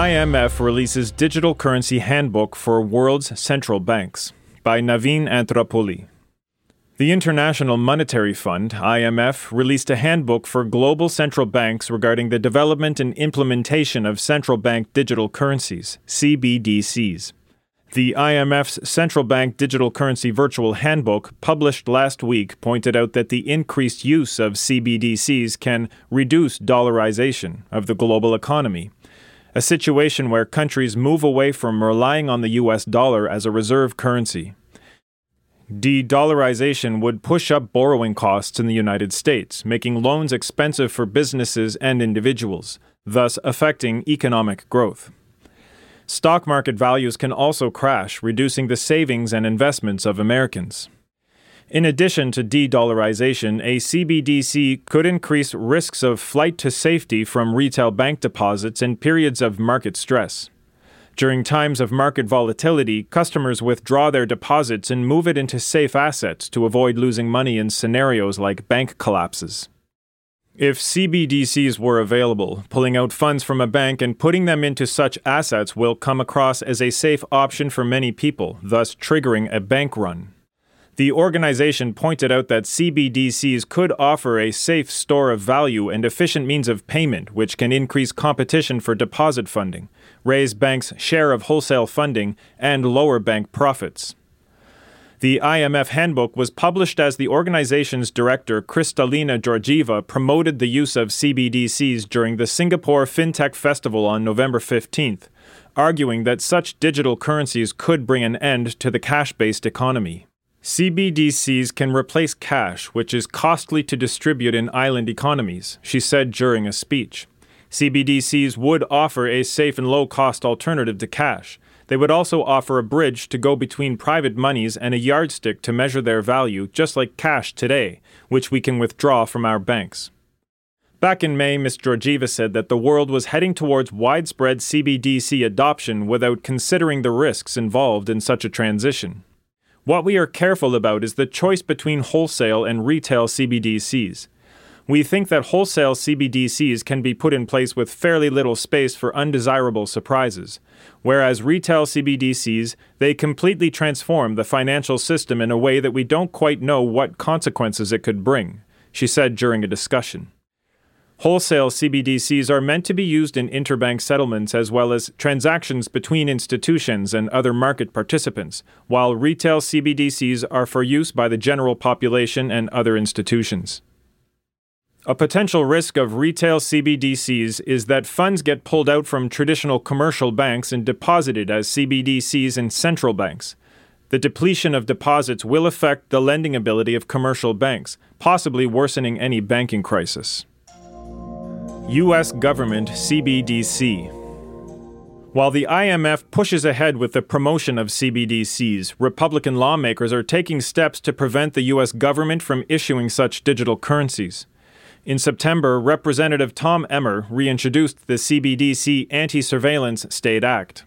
IMF releases digital currency handbook for world's central banks by Naveen Athrappully. The International Monetary Fund, IMF, released a handbook for global central banks regarding the development and implementation of central bank digital currencies, CBDCs. The IMF's Central Bank Digital Currency Virtual Handbook, published last week, pointed out that the increased use of CBDCs can reduce dollarization of the global economy a situation where countries move away from relying on the US dollar as a reserve currency. De dollarization would push up borrowing costs in the United States, making loans expensive for businesses and individuals, thus affecting economic growth. Stock market values can also crash, reducing the savings and investments of Americans. In addition to de dollarization, a CBDC could increase risks of flight to safety from retail bank deposits in periods of market stress. During times of market volatility, customers withdraw their deposits and move it into safe assets to avoid losing money in scenarios like bank collapses. If CBDCs were available, pulling out funds from a bank and putting them into such assets will come across as a safe option for many people, thus triggering a bank run. The organization pointed out that CBDCs could offer a safe store of value and efficient means of payment, which can increase competition for deposit funding, raise banks' share of wholesale funding, and lower bank profits. The IMF handbook was published as the organization's director, Kristalina Georgieva, promoted the use of CBDCs during the Singapore FinTech Festival on November 15th, arguing that such digital currencies could bring an end to the cash based economy. CBDCs can replace cash, which is costly to distribute in island economies, she said during a speech. CBDCs would offer a safe and low cost alternative to cash. They would also offer a bridge to go between private monies and a yardstick to measure their value, just like cash today, which we can withdraw from our banks. Back in May, Ms. Georgieva said that the world was heading towards widespread CBDC adoption without considering the risks involved in such a transition. What we are careful about is the choice between wholesale and retail CBDCs. We think that wholesale CBDCs can be put in place with fairly little space for undesirable surprises, whereas retail CBDCs, they completely transform the financial system in a way that we don't quite know what consequences it could bring, she said during a discussion. Wholesale CBDCs are meant to be used in interbank settlements as well as transactions between institutions and other market participants, while retail CBDCs are for use by the general population and other institutions. A potential risk of retail CBDCs is that funds get pulled out from traditional commercial banks and deposited as CBDCs in central banks. The depletion of deposits will affect the lending ability of commercial banks, possibly worsening any banking crisis. U.S. Government CBDC. While the IMF pushes ahead with the promotion of CBDCs, Republican lawmakers are taking steps to prevent the U.S. government from issuing such digital currencies. In September, Representative Tom Emmer reintroduced the CBDC Anti Surveillance State Act.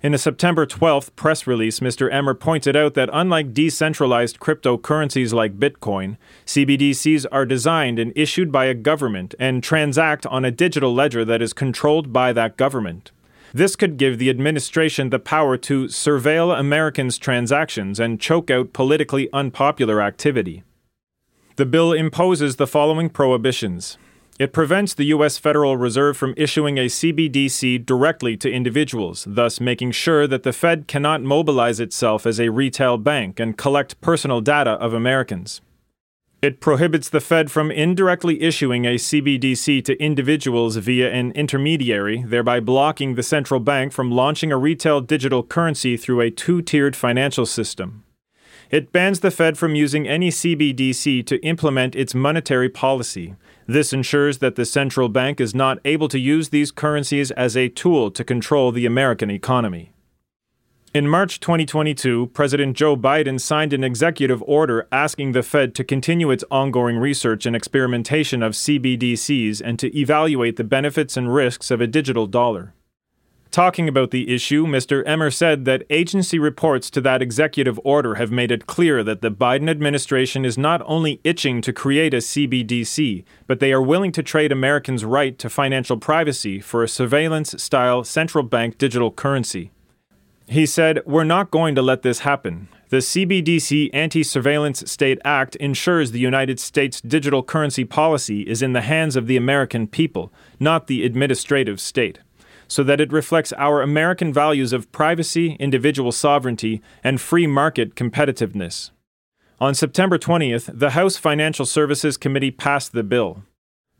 In a September 12th press release, Mr. Emmer pointed out that unlike decentralized cryptocurrencies like Bitcoin, CBDCs are designed and issued by a government and transact on a digital ledger that is controlled by that government. This could give the administration the power to surveil Americans' transactions and choke out politically unpopular activity. The bill imposes the following prohibitions it prevents the U.S. Federal Reserve from issuing a CBDC directly to individuals, thus making sure that the Fed cannot mobilize itself as a retail bank and collect personal data of Americans. It prohibits the Fed from indirectly issuing a CBDC to individuals via an intermediary, thereby blocking the central bank from launching a retail digital currency through a two tiered financial system. It bans the Fed from using any CBDC to implement its monetary policy. This ensures that the central bank is not able to use these currencies as a tool to control the American economy. In March 2022, President Joe Biden signed an executive order asking the Fed to continue its ongoing research and experimentation of CBDCs and to evaluate the benefits and risks of a digital dollar. Talking about the issue, Mr. Emmer said that agency reports to that executive order have made it clear that the Biden administration is not only itching to create a CBDC, but they are willing to trade Americans' right to financial privacy for a surveillance style central bank digital currency. He said, We're not going to let this happen. The CBDC Anti Surveillance State Act ensures the United States digital currency policy is in the hands of the American people, not the administrative state, so that it reflects our American values of privacy, individual sovereignty, and free market competitiveness. On September 20th, the House Financial Services Committee passed the bill.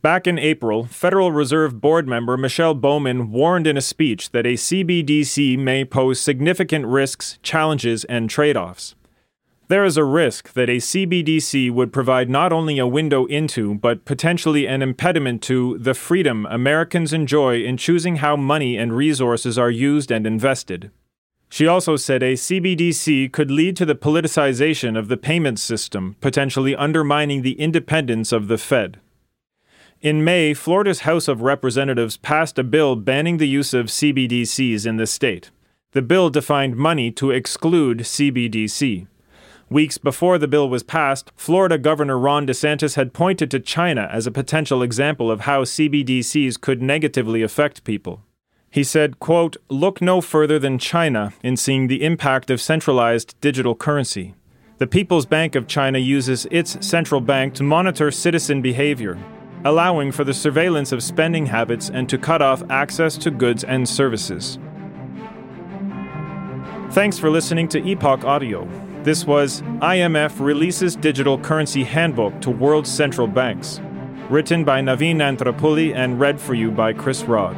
Back in April, Federal Reserve Board member Michelle Bowman warned in a speech that a CBDC may pose significant risks, challenges, and trade offs. There is a risk that a CBDC would provide not only a window into, but potentially an impediment to, the freedom Americans enjoy in choosing how money and resources are used and invested. She also said a CBDC could lead to the politicization of the payment system, potentially undermining the independence of the Fed. In May, Florida's House of Representatives passed a bill banning the use of CBDCs in the state. The bill defined money to exclude CBDC. Weeks before the bill was passed, Florida Governor Ron DeSantis had pointed to China as a potential example of how CBDCs could negatively affect people. He said, quote, Look no further than China in seeing the impact of centralized digital currency. The People's Bank of China uses its central bank to monitor citizen behavior allowing for the surveillance of spending habits and to cut off access to goods and services. Thanks for listening to Epoch Audio. This was IMF Releases Digital Currency Handbook to World Central Banks, written by Naveen Athrappully and read for you by Chris Rod.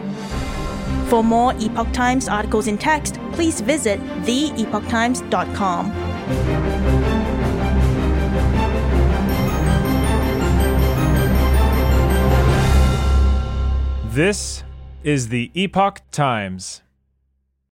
For more Epoch Times articles in text, please visit theepochtimes.com. This is the Epoch Times.